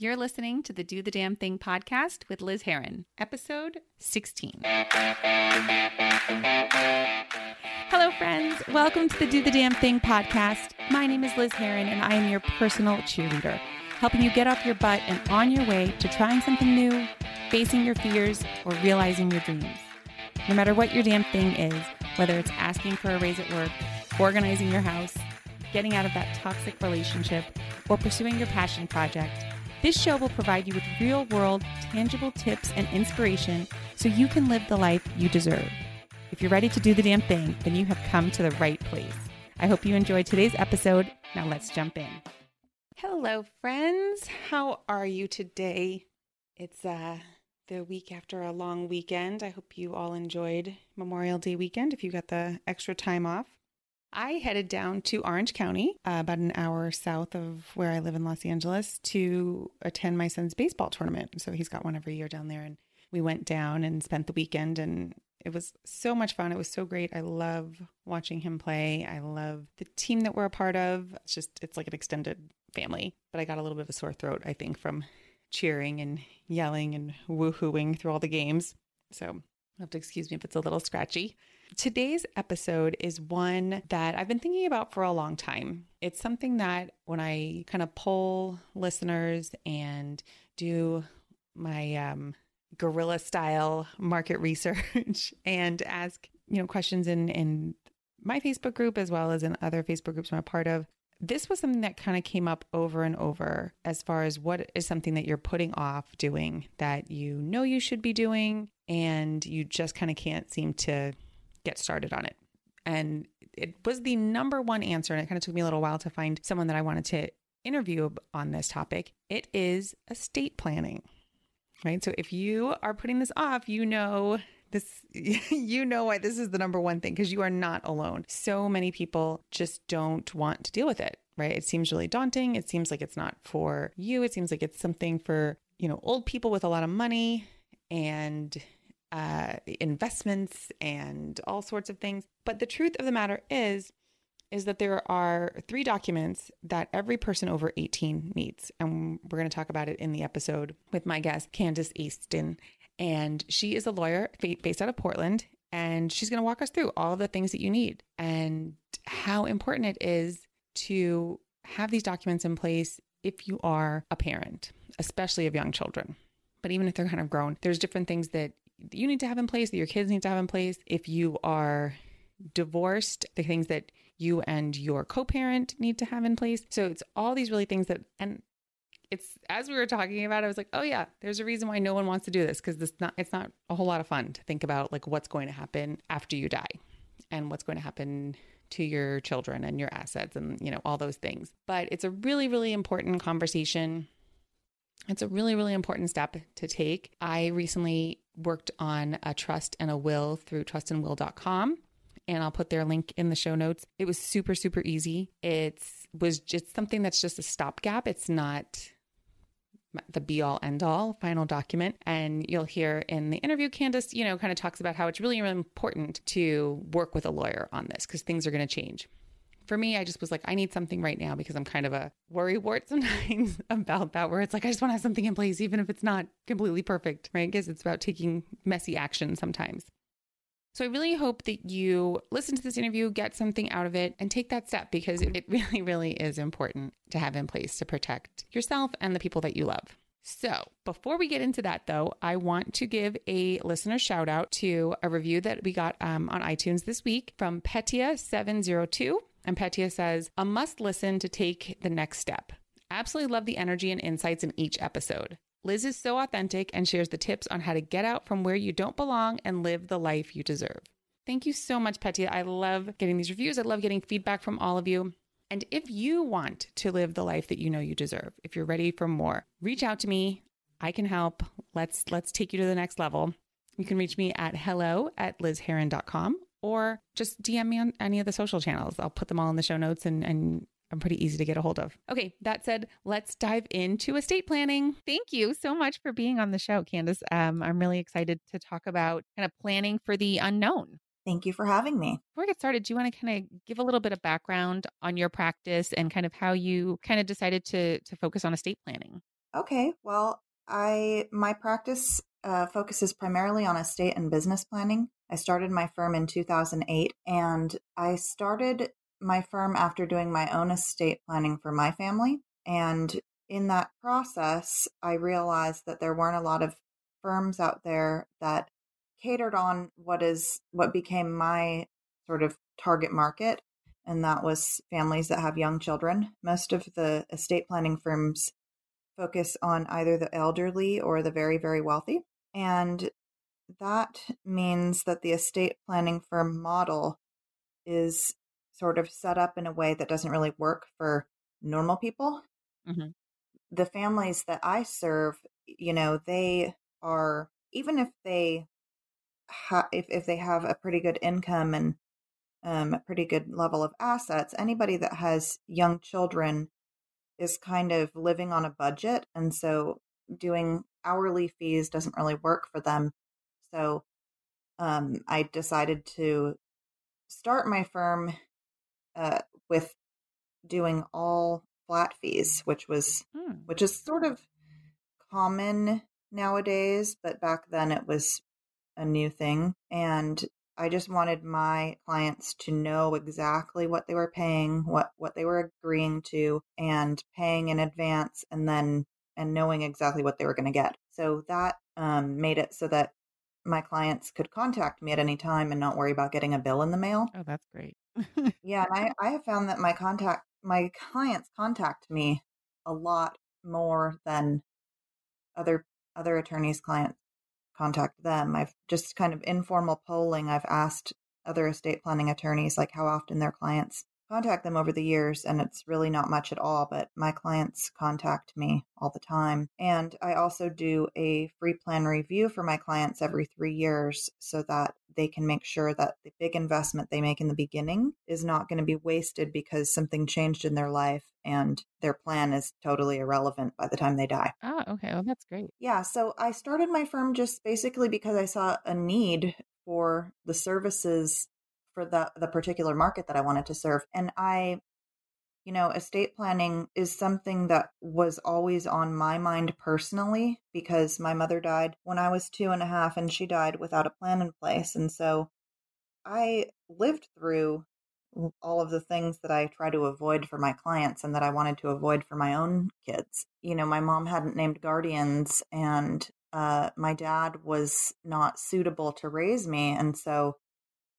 You're listening to the Do the Damn Thing podcast with Liz Heron, episode 16. Hello, friends. Welcome to the Do the Damn Thing podcast. My name is Liz Heron, and I am your personal cheerleader, helping you get off your butt and on your way to trying something new, facing your fears, or realizing your dreams. No matter what your damn thing is, whether it's asking for a raise at work, organizing your house, getting out of that toxic relationship, or pursuing your passion project, this show will provide you with real world, tangible tips and inspiration so you can live the life you deserve. If you're ready to do the damn thing, then you have come to the right place. I hope you enjoyed today's episode. Now let's jump in. Hello, friends. How are you today? It's uh, the week after a long weekend. I hope you all enjoyed Memorial Day weekend if you got the extra time off. I headed down to Orange County, uh, about an hour south of where I live in Los Angeles, to attend my son's baseball tournament. So he's got one every year down there. And we went down and spent the weekend, and it was so much fun. It was so great. I love watching him play. I love the team that we're a part of. It's just, it's like an extended family. But I got a little bit of a sore throat, I think, from cheering and yelling and woohooing through all the games. So you'll have to excuse me if it's a little scratchy. Today's episode is one that I've been thinking about for a long time. It's something that when I kind of poll listeners and do my um, guerrilla style market research and ask, you know, questions in, in my Facebook group as well as in other Facebook groups I'm a part of, this was something that kind of came up over and over as far as what is something that you're putting off doing that you know you should be doing and you just kind of can't seem to get started on it. And it was the number one answer. And it kind of took me a little while to find someone that I wanted to interview on this topic. It is estate planning, right? So if you are putting this off, you know this you know why this is the number one thing because you are not alone so many people just don't want to deal with it right it seems really daunting it seems like it's not for you it seems like it's something for you know old people with a lot of money and uh, investments and all sorts of things. But the truth of the matter is, is that there are three documents that every person over 18 needs. And we're going to talk about it in the episode with my guest, Candace Easton. And she is a lawyer based out of Portland. And she's going to walk us through all the things that you need and how important it is to have these documents in place if you are a parent, especially of young children. But even if they're kind of grown, there's different things that you need to have in place, that your kids need to have in place. If you are divorced, the things that you and your co parent need to have in place. So it's all these really things that, and it's as we were talking about, I was like, oh yeah, there's a reason why no one wants to do this because this not it's not a whole lot of fun to think about like what's going to happen after you die and what's going to happen to your children and your assets and you know all those things. But it's a really really important conversation. It's a really really important step to take. I recently worked on a trust and a will through trustandwill.com and I'll put their link in the show notes. It was super super easy. It's was just something that's just a stopgap. It's not the be all end all final document. And you'll hear in the interview, Candace, you know, kind of talks about how it's really, really important to work with a lawyer on this because things are going to change for me, I just was like, I need something right now because I'm kind of a worry wart sometimes about that, where it's like, I just want to have something in place, even if it's not completely perfect, right? Because it's about taking messy action sometimes. So I really hope that you listen to this interview, get something out of it, and take that step because it really, really is important to have in place to protect yourself and the people that you love. So, before we get into that, though, I want to give a listener shout out to a review that we got um, on iTunes this week from Petia702. And Petia says, a must listen to take the next step. Absolutely love the energy and insights in each episode. Liz is so authentic and shares the tips on how to get out from where you don't belong and live the life you deserve. Thank you so much, Petia. I love getting these reviews. I love getting feedback from all of you. And if you want to live the life that you know you deserve, if you're ready for more, reach out to me. I can help. Let's let's take you to the next level. You can reach me at hello at lizheron.com or just DM me on any of the social channels. I'll put them all in the show notes and, and I'm pretty easy to get a hold of. Okay, that said, let's dive into estate planning. Thank you so much for being on the show, Candace. Um, I'm really excited to talk about kind of planning for the unknown. Thank you for having me. Before we get started, do you want to kind of give a little bit of background on your practice and kind of how you kind of decided to to focus on estate planning? Okay, well, I my practice uh, focuses primarily on estate and business planning. I started my firm in 2008, and I started my firm after doing my own estate planning for my family. And in that process, I realized that there weren't a lot of firms out there that catered on what is what became my sort of target market and that was families that have young children most of the estate planning firms focus on either the elderly or the very very wealthy and that means that the estate planning firm model is sort of set up in a way that doesn't really work for normal people mm-hmm. the families that i serve you know they are even if they ha- if if they have a pretty good income and um, a pretty good level of assets, anybody that has young children is kind of living on a budget, and so doing hourly fees doesn't really work for them. So um, I decided to start my firm uh, with doing all flat fees, which was hmm. which is sort of common nowadays, but back then it was a new thing. And I just wanted my clients to know exactly what they were paying, what, what they were agreeing to, and paying in advance, and then and knowing exactly what they were going to get. So that um, made it so that my clients could contact me at any time and not worry about getting a bill in the mail. Oh, that's great. yeah, and I, I have found that my contact my clients contact me a lot more than other other attorneys' clients contact them. I've just kind of informal polling. I've asked other estate planning attorneys like how often their clients contact them over the years and it's really not much at all but my clients contact me all the time and i also do a free plan review for my clients every 3 years so that they can make sure that the big investment they make in the beginning is not going to be wasted because something changed in their life and their plan is totally irrelevant by the time they die. Oh, okay. Well, that's great. Yeah. So I started my firm just basically because I saw a need for the services for the the particular market that I wanted to serve. And I you know, estate planning is something that was always on my mind personally because my mother died when I was two and a half and she died without a plan in place. And so I lived through all of the things that I try to avoid for my clients and that I wanted to avoid for my own kids. You know, my mom hadn't named guardians and uh, my dad was not suitable to raise me. And so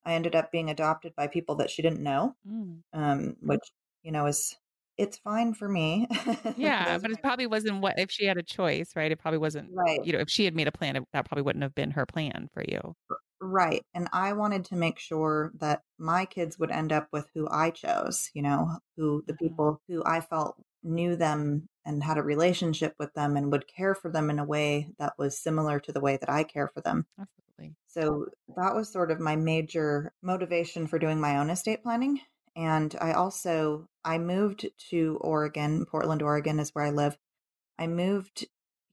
I ended up being adopted by people that she didn't know, mm. um, which you know is it's fine for me. yeah, but it probably wasn't what if she had a choice, right? It probably wasn't right. You know, if she had made a plan, that probably wouldn't have been her plan for you. Right. And I wanted to make sure that my kids would end up with who I chose, you know, who the mm-hmm. people who I felt knew them and had a relationship with them and would care for them in a way that was similar to the way that I care for them. Absolutely. So that was sort of my major motivation for doing my own estate planning. And I also I moved to Oregon, Portland, Oregon is where I live. I moved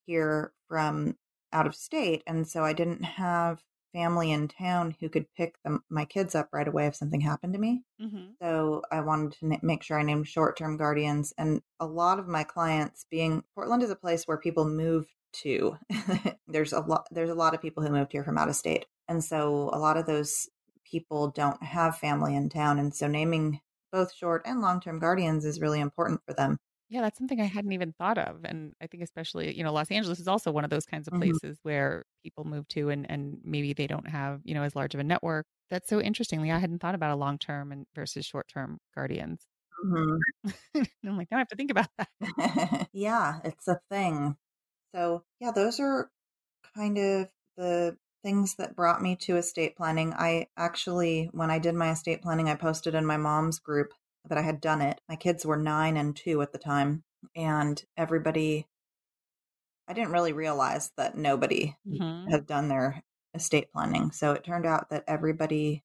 here from out of state and so I didn't have family in town who could pick them, my kids up right away if something happened to me. Mm-hmm. So I wanted to na- make sure I named short term guardians. And a lot of my clients, being Portland is a place where people move to. there's a lot. There's a lot of people who moved here from out of state, and so a lot of those people don't have family in town, and so naming both short and long term guardians is really important for them. Yeah, that's something I hadn't even thought of. And I think especially, you know, Los Angeles is also one of those kinds of mm-hmm. places mm-hmm. where people move to and, and maybe they don't have, you know, as large of a network. That's so interestingly, I hadn't thought about a long term and versus short term guardians. Mm-hmm. I'm like, now I have to think about that. yeah, it's a thing. So yeah, those are kind of the things that brought me to estate planning. I actually, when I did my estate planning, I posted in my mom's group that I had done it. My kids were nine and two at the time, and everybody, I didn't really realize that nobody mm-hmm. had done their estate planning. So it turned out that everybody,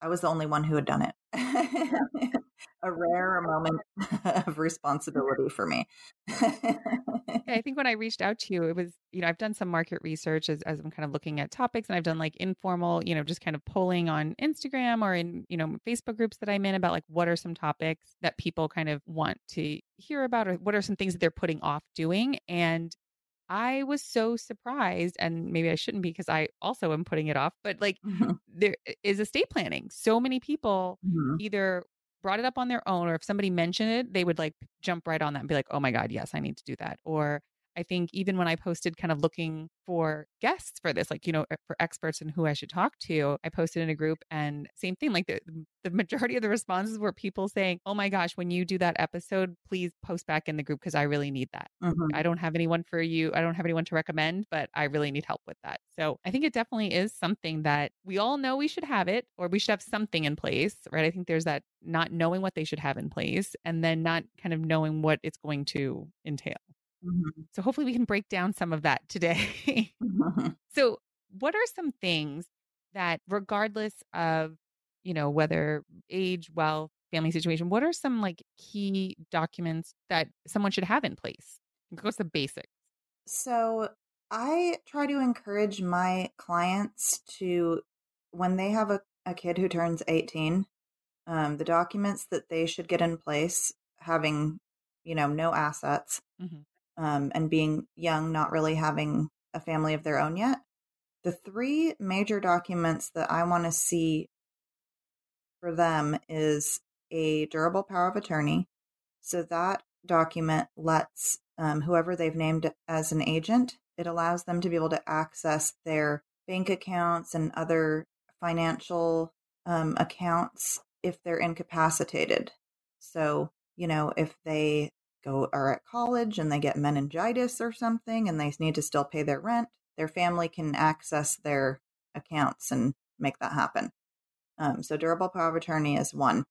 I was the only one who had done it. a rare moment of responsibility for me. I think when I reached out to you, it was, you know, I've done some market research as, as I'm kind of looking at topics and I've done like informal, you know, just kind of polling on Instagram or in, you know, Facebook groups that I'm in about like what are some topics that people kind of want to hear about or what are some things that they're putting off doing. And I was so surprised, and maybe I shouldn't be because I also am putting it off, but like mm-hmm. there is estate planning. So many people mm-hmm. either brought it up on their own, or if somebody mentioned it, they would like jump right on that and be like, oh my God, yes, I need to do that. Or I think even when I posted kind of looking for guests for this, like, you know, for experts and who I should talk to, I posted in a group and same thing, like the, the majority of the responses were people saying, oh my gosh, when you do that episode, please post back in the group because I really need that. Mm-hmm. I don't have anyone for you. I don't have anyone to recommend, but I really need help with that. So I think it definitely is something that we all know we should have it or we should have something in place, right? I think there's that not knowing what they should have in place and then not kind of knowing what it's going to entail. Mm-hmm. So hopefully we can break down some of that today. mm-hmm. So, what are some things that, regardless of, you know, whether age, wealth, family situation, what are some like key documents that someone should have in place? What's the basics? So, I try to encourage my clients to, when they have a, a kid who turns 18, um, the documents that they should get in place, having, you know, no assets, mm-hmm um, and being young, not really having a family of their own yet. The three major documents that I want to see for them is a durable power of attorney. So that document lets um, whoever they've named as an agent, it allows them to be able to access their bank accounts and other financial um, accounts if they're incapacitated. So, you know, if they go are at college and they get meningitis or something and they need to still pay their rent, their family can access their accounts and make that happen. Um, so durable power of attorney is one.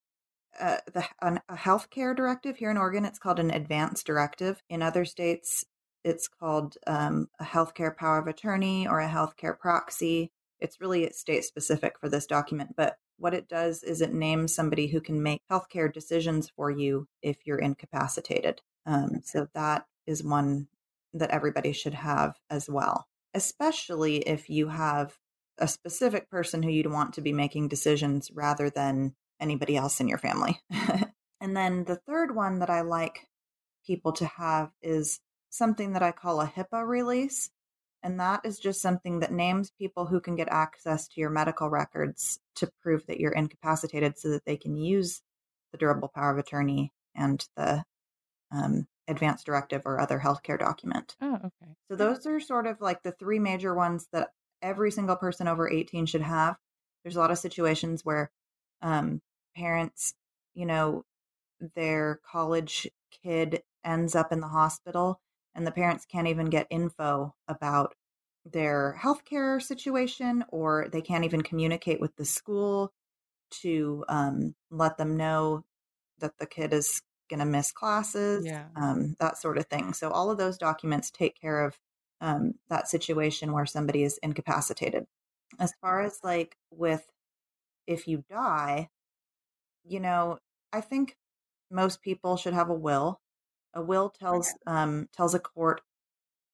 Uh, the an, a healthcare directive here in Oregon, it's called an advance directive. In other states, it's called um, a healthcare power of attorney or a healthcare proxy. It's really state specific for this document, but what it does is it names somebody who can make healthcare decisions for you if you're incapacitated. Um, so that is one that everybody should have as well, especially if you have a specific person who you'd want to be making decisions rather than anybody else in your family. and then the third one that I like people to have is something that I call a HIPAA release. And that is just something that names people who can get access to your medical records to prove that you're incapacitated so that they can use the durable power of attorney and the um, advance directive or other healthcare document. Oh, okay. So those are sort of like the three major ones that every single person over 18 should have. There's a lot of situations where um, parents, you know, their college kid ends up in the hospital and the parents can't even get info about their healthcare situation or they can't even communicate with the school to um, let them know that the kid is going to miss classes, yeah. um, that sort of thing. So, all of those documents take care of um, that situation where somebody is incapacitated. As far as like with if you die, you know, I think most people should have a will. A will tells um, tells a court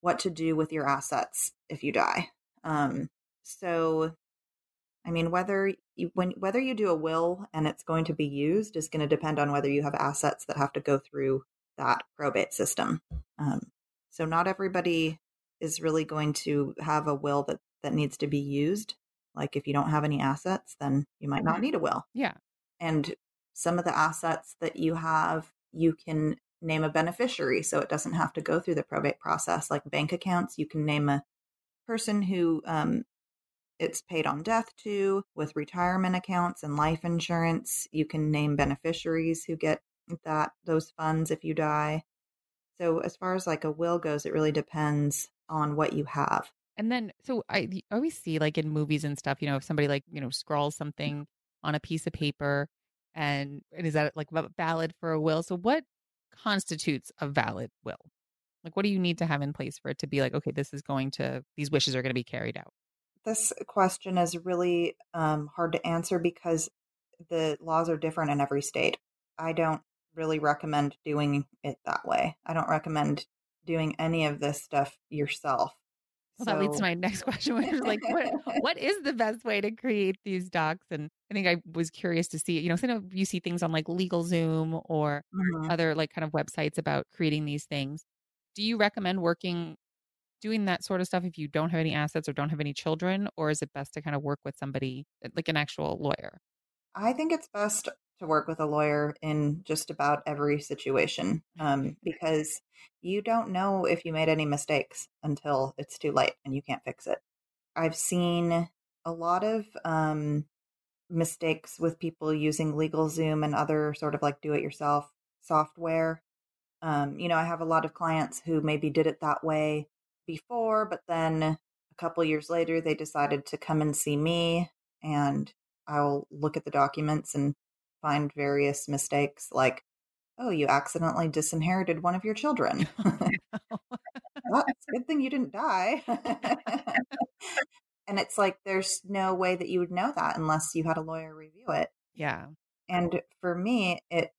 what to do with your assets if you die. Um, so, I mean, whether you when whether you do a will and it's going to be used is going to depend on whether you have assets that have to go through that probate system. Um, so, not everybody is really going to have a will that that needs to be used. Like, if you don't have any assets, then you might not mm-hmm. need a will. Yeah, and some of the assets that you have, you can name a beneficiary so it doesn't have to go through the probate process. Like bank accounts you can name a person who um, it's paid on death to with retirement accounts and life insurance. You can name beneficiaries who get that those funds if you die. So as far as like a will goes it really depends on what you have. And then so i always see like in movies and stuff you know if somebody like you know scrawls something on a piece of paper and, and is that like valid for a will. So what constitutes a valid will? Like, what do you need to have in place for it to be like, okay, this is going to, these wishes are going to be carried out? This question is really um, hard to answer because the laws are different in every state. I don't really recommend doing it that way. I don't recommend doing any of this stuff yourself. Well, so... that leads to my next question, which is like, what what is the best way to create these docs? And I think I was curious to see, you know, sometimes you see things on like LegalZoom or mm-hmm. other like kind of websites about creating these things. Do you recommend working doing that sort of stuff if you don't have any assets or don't have any children, or is it best to kind of work with somebody like an actual lawyer? I think it's best to work with a lawyer in just about every situation um, because you don't know if you made any mistakes until it's too late and you can't fix it. I've seen a lot of um, mistakes with people using LegalZoom and other sort of like do it yourself software. Um, you know, I have a lot of clients who maybe did it that way before, but then a couple years later they decided to come and see me and I'll look at the documents and find various mistakes like, oh, you accidentally disinherited one of your children. well, it's a good thing you didn't die. and it's like there's no way that you would know that unless you had a lawyer review it. Yeah. And for me, it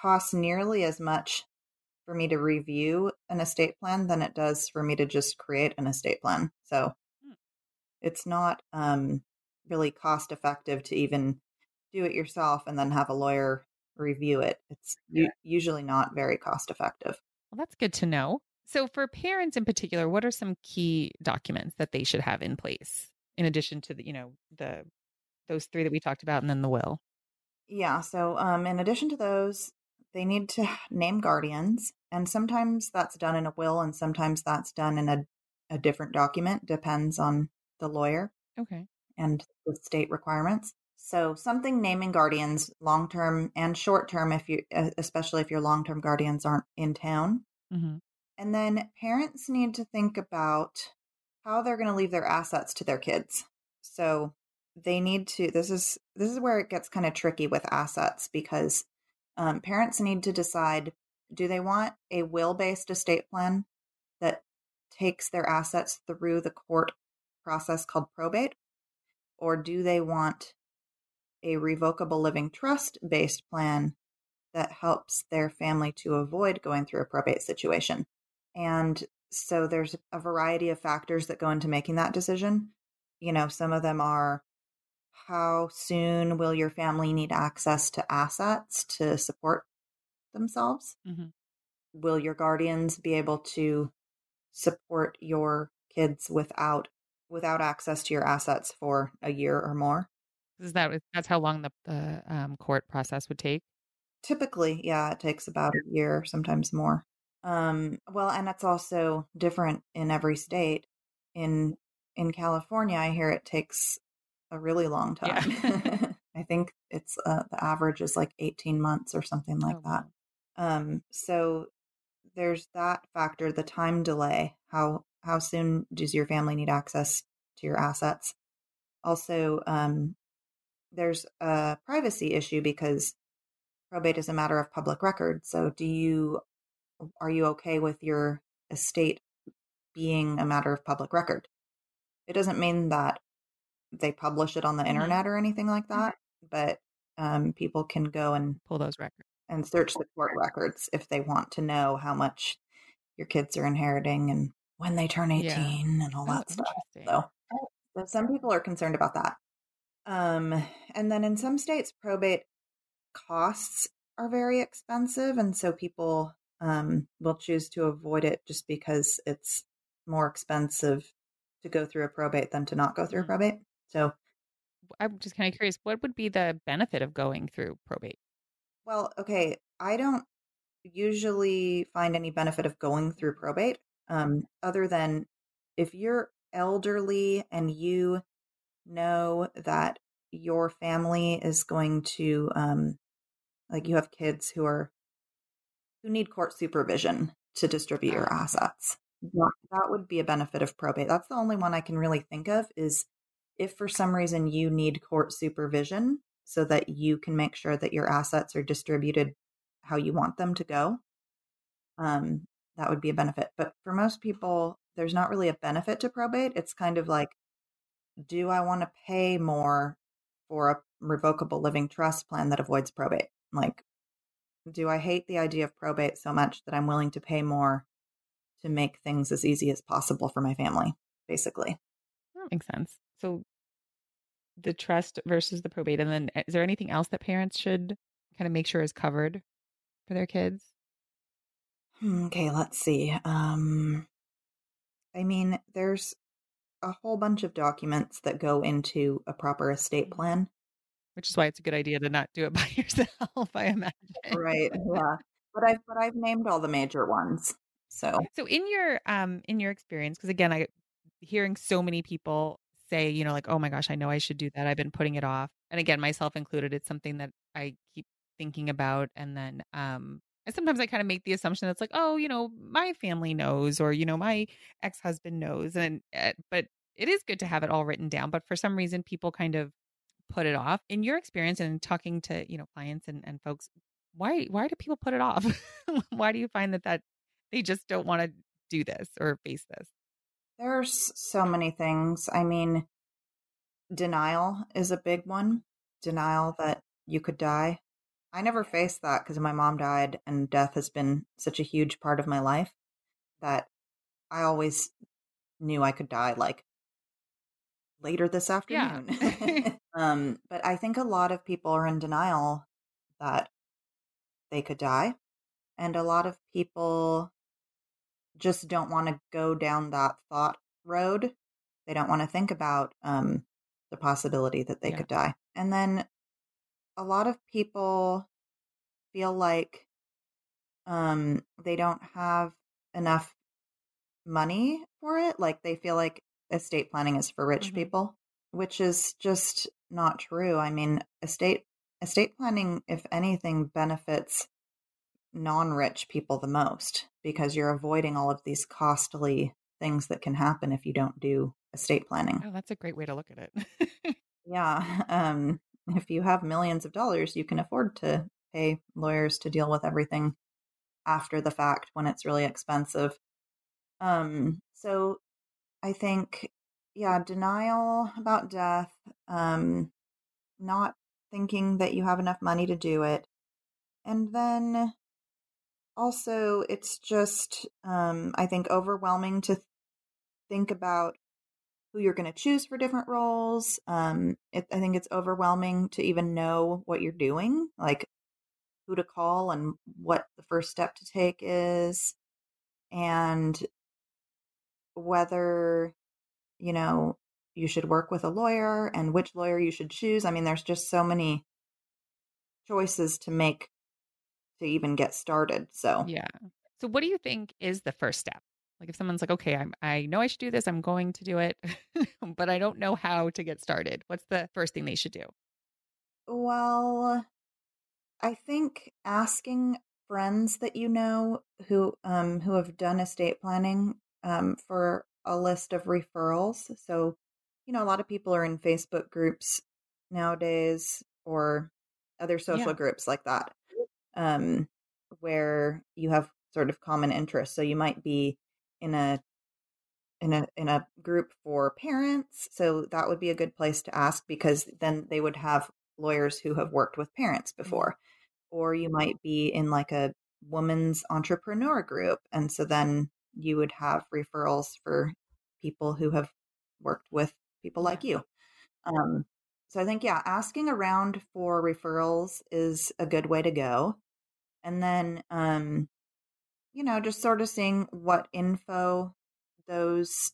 costs nearly as much for me to review an estate plan than it does for me to just create an estate plan. So hmm. it's not um, really cost effective to even do it yourself and then have a lawyer review it. It's yeah. usually not very cost effective. Well, that's good to know. So, for parents in particular, what are some key documents that they should have in place in addition to the, you know, the those three that we talked about and then the will? Yeah. So, um, in addition to those, they need to name guardians, and sometimes that's done in a will, and sometimes that's done in a, a different document. Depends on the lawyer. Okay. And the state requirements. So something naming guardians long term and short term, if you especially if your long term guardians aren't in town. Mm-hmm. And then parents need to think about how they're going to leave their assets to their kids. So they need to. This is this is where it gets kind of tricky with assets because um, parents need to decide: do they want a will based estate plan that takes their assets through the court process called probate, or do they want a revocable living trust based plan that helps their family to avoid going through a probate situation. And so there's a variety of factors that go into making that decision. You know, some of them are how soon will your family need access to assets to support themselves? Mm-hmm. Will your guardians be able to support your kids without without access to your assets for a year or more? Is that that's how long the, the um, court process would take? Typically, yeah, it takes about a year, sometimes more. Um, well, and it's also different in every state. In in California, I hear it takes a really long time. Yeah. I think it's uh, the average is like 18 months or something like oh, that. Um, so there's that factor, the time delay. How how soon does your family need access to your assets? Also, um, there's a privacy issue because probate is a matter of public record. So do you are you okay with your estate being a matter of public record? It doesn't mean that they publish it on the mm-hmm. internet or anything like mm-hmm. that, but um, people can go and pull those records and search the court records if they want to know how much your kids are inheriting and when they turn 18 yeah. and all that stuff. So, so some people are concerned about that. Um, and then in some states, probate costs are very expensive. And so people um, will choose to avoid it just because it's more expensive to go through a probate than to not go through a mm. probate. So I'm just kind of curious what would be the benefit of going through probate? Well, okay. I don't usually find any benefit of going through probate um, other than if you're elderly and you know that your family is going to um like you have kids who are who need court supervision to distribute your ah. assets. That, that would be a benefit of probate. That's the only one i can really think of is if for some reason you need court supervision so that you can make sure that your assets are distributed how you want them to go um that would be a benefit. But for most people there's not really a benefit to probate. It's kind of like do I want to pay more for a revocable living trust plan that avoids probate? Like, do I hate the idea of probate so much that I'm willing to pay more to make things as easy as possible for my family, basically. That makes sense. So the trust versus the probate. And then is there anything else that parents should kind of make sure is covered for their kids? Hmm, okay, let's see. Um, I mean, there's a whole bunch of documents that go into a proper estate plan. Which is why it's a good idea to not do it by yourself, I imagine. Right. Yeah. But I've but I've named all the major ones. So So in your um in your experience, because again, I hearing so many people say, you know, like, oh my gosh, I know I should do that. I've been putting it off. And again, myself included, it's something that I keep thinking about. And then um and sometimes I kind of make the assumption that's like, oh, you know, my family knows, or you know, my ex husband knows, and uh, but it is good to have it all written down. But for some reason, people kind of put it off. In your experience and talking to you know clients and, and folks, why why do people put it off? why do you find that that they just don't want to do this or face this? There's so many things. I mean, denial is a big one. Denial that you could die. I never faced that because my mom died and death has been such a huge part of my life that I always knew I could die like later this afternoon. Yeah. um, but I think a lot of people are in denial that they could die. And a lot of people just don't want to go down that thought road. They don't want to think about um, the possibility that they yeah. could die. And then a lot of people feel like um, they don't have enough money for it. Like they feel like estate planning is for rich mm-hmm. people, which is just not true. I mean, estate estate planning, if anything, benefits non-rich people the most because you're avoiding all of these costly things that can happen if you don't do estate planning. Oh, that's a great way to look at it. yeah. Um, if you have millions of dollars, you can afford to pay lawyers to deal with everything after the fact when it's really expensive. Um, so I think, yeah, denial about death, um, not thinking that you have enough money to do it. And then also, it's just, um, I think, overwhelming to think about who you're going to choose for different roles. Um, it, I think it's overwhelming to even know what you're doing, like who to call and what the first step to take is, and whether, you know, you should work with a lawyer and which lawyer you should choose. I mean, there's just so many choices to make to even get started. So, yeah. So, what do you think is the first step? Like, if someone's like, okay, I'm, I know I should do this, I'm going to do it, but I don't know how to get started. What's the first thing they should do? Well, I think asking friends that you know who um who have done estate planning um for a list of referrals. So, you know, a lot of people are in Facebook groups nowadays or other social yeah. groups like that um, where you have sort of common interests. So you might be in a in a in a group for parents. So that would be a good place to ask because then they would have lawyers who have worked with parents mm-hmm. before. Or you might be in like a women's entrepreneur group. And so then you would have referrals for people who have worked with people like you. Um, so I think, yeah, asking around for referrals is a good way to go and then um you know just sort of seeing what info those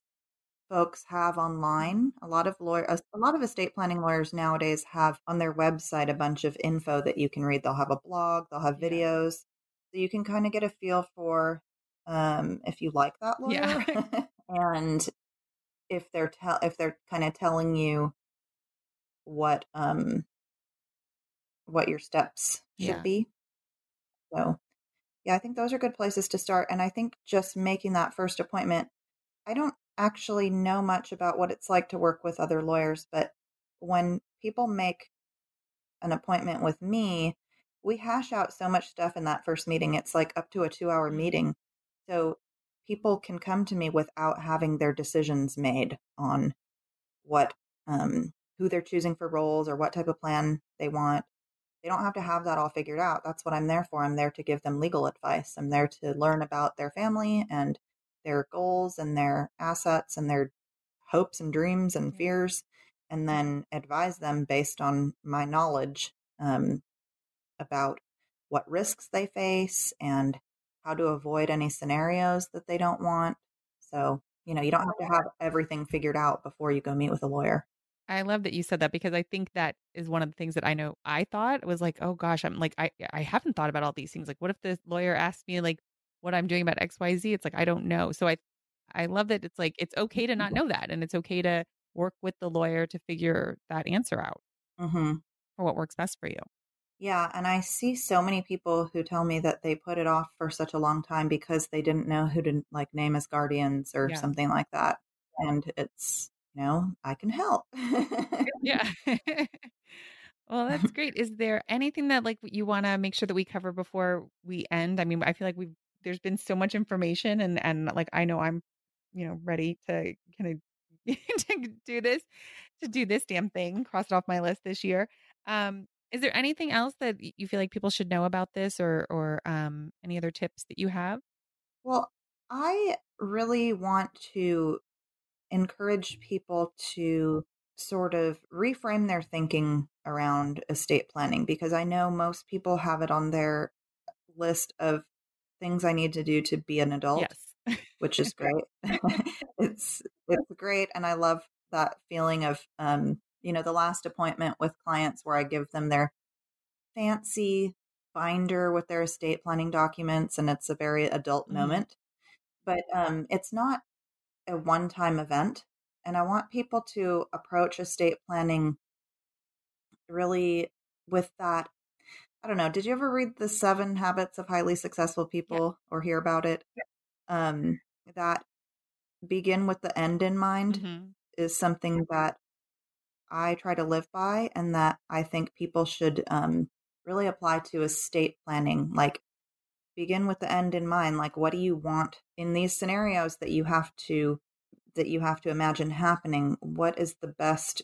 folks have online a lot of lawyer a lot of estate planning lawyers nowadays have on their website a bunch of info that you can read they'll have a blog they'll have videos so you can kind of get a feel for um if you like that lawyer yeah. and if they're tell if they're kind of telling you what um what your steps should yeah. be so, yeah, I think those are good places to start. And I think just making that first appointment, I don't actually know much about what it's like to work with other lawyers, but when people make an appointment with me, we hash out so much stuff in that first meeting. It's like up to a two hour mm-hmm. meeting. So people can come to me without having their decisions made on what, um, who they're choosing for roles or what type of plan they want. They don't have to have that all figured out. That's what I'm there for. I'm there to give them legal advice. I'm there to learn about their family and their goals and their assets and their hopes and dreams and fears, and then advise them based on my knowledge um, about what risks they face and how to avoid any scenarios that they don't want. So, you know, you don't have to have everything figured out before you go meet with a lawyer. I love that you said that because I think that is one of the things that I know I thought was like, oh gosh, I'm like, I, I haven't thought about all these things. Like, what if the lawyer asked me like what I'm doing about XYZ? It's like, I don't know. So I, I love that it's like, it's okay to not know that. And it's okay to work with the lawyer to figure that answer out mm-hmm. for what works best for you. Yeah. And I see so many people who tell me that they put it off for such a long time because they didn't know who to like name as guardians or yeah. something like that. And it's, you know, I can help. yeah. well, that's great. Is there anything that like you want to make sure that we cover before we end? I mean, I feel like we've, there's been so much information and, and like, I know I'm, you know, ready to kind of to do this, to do this damn thing, cross it off my list this year. Um, is there anything else that you feel like people should know about this or or um, any other tips that you have? Well, I really want to encourage people to sort of reframe their thinking around estate planning because I know most people have it on their list of things I need to do to be an adult, yes. which is great. it's it's great and I love that feeling of um you know, the last appointment with clients where I give them their fancy binder with their estate planning documents, and it's a very adult mm-hmm. moment. But um, it's not a one time event. And I want people to approach estate planning really with that. I don't know. Did you ever read The Seven Habits of Highly Successful People yeah. or hear about it? Yeah. Um, that begin with the end in mind mm-hmm. is something that I try to live by and that I think people should um, really apply to estate planning. Like, begin with the end in mind. Like, what do you want in these scenarios that you have to that you have to imagine happening? What is the best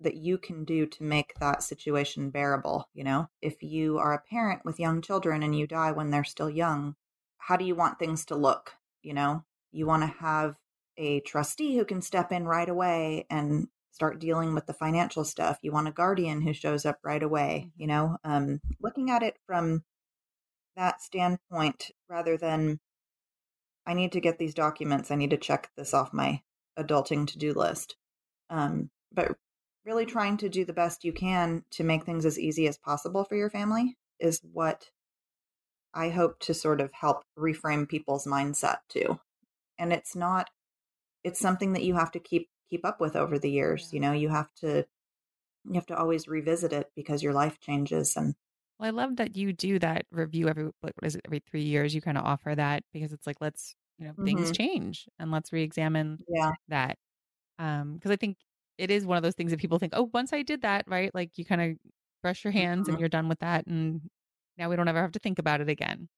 that you can do to make that situation bearable? You know, if you are a parent with young children and you die when they're still young, how do you want things to look? You know, you want to have a trustee who can step in right away and start dealing with the financial stuff. You want a guardian who shows up right away, mm-hmm. you know, um, looking at it from that standpoint rather than I need to get these documents, I need to check this off my adulting to do list. Um, but really trying to do the best you can to make things as easy as possible for your family is what I hope to sort of help reframe people's mindset to. And it's not, it's something that you have to keep keep up with over the years. Yeah. You know, you have to you have to always revisit it because your life changes and well, I love that you do that review every what is it every three years. You kind of offer that because it's like let's you know things mm-hmm. change and let's reexamine yeah. that. Um, because I think it is one of those things that people think, oh, once I did that, right? Like you kind of brush your hands mm-hmm. and you're done with that, and now we don't ever have to think about it again.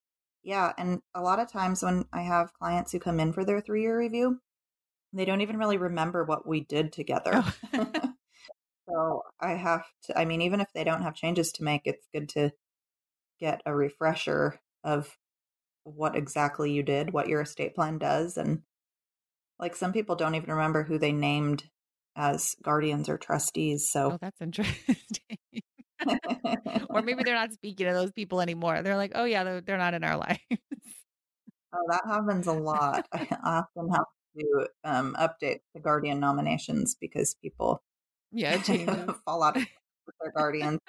Yeah, and a lot of times when I have clients who come in for their three year review, they don't even really remember what we did together. Oh. so I have to, I mean, even if they don't have changes to make, it's good to get a refresher of what exactly you did, what your estate plan does. And like some people don't even remember who they named as guardians or trustees. So oh, that's interesting. or maybe they're not speaking to those people anymore. They're like, oh, yeah, they're, they're not in our lives. Oh, that happens a lot. I often have to um, update the guardian nominations because people yeah fall out with their guardians.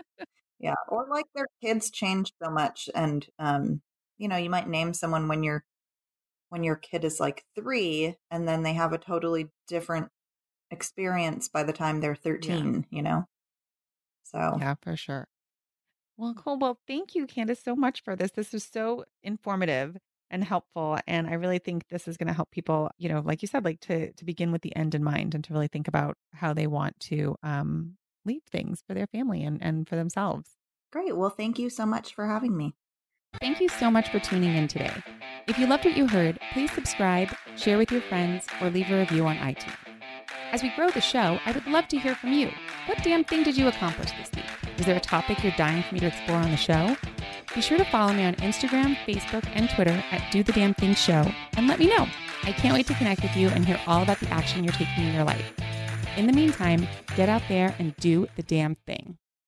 yeah, or like their kids change so much, and um, you know, you might name someone when you're when your kid is like three, and then they have a totally different experience by the time they're 13 yeah. you know? So yeah for sure. Well cool well thank you candace so much for this. This was so informative and helpful and i really think this is going to help people you know like you said like to to begin with the end in mind and to really think about how they want to um leave things for their family and and for themselves. Great well thank you so much for having me. Thank you so much for tuning in today. If you loved what you heard please subscribe share with your friends or leave a review on itunes. As we grow the show i would love to hear from you. What damn thing did you accomplish this week? Is there a topic you're dying for me to explore on the show? Be sure to follow me on Instagram, Facebook, and Twitter at Do the Damn Thing Show and let me know. I can't wait to connect with you and hear all about the action you're taking in your life. In the meantime, get out there and do the damn thing.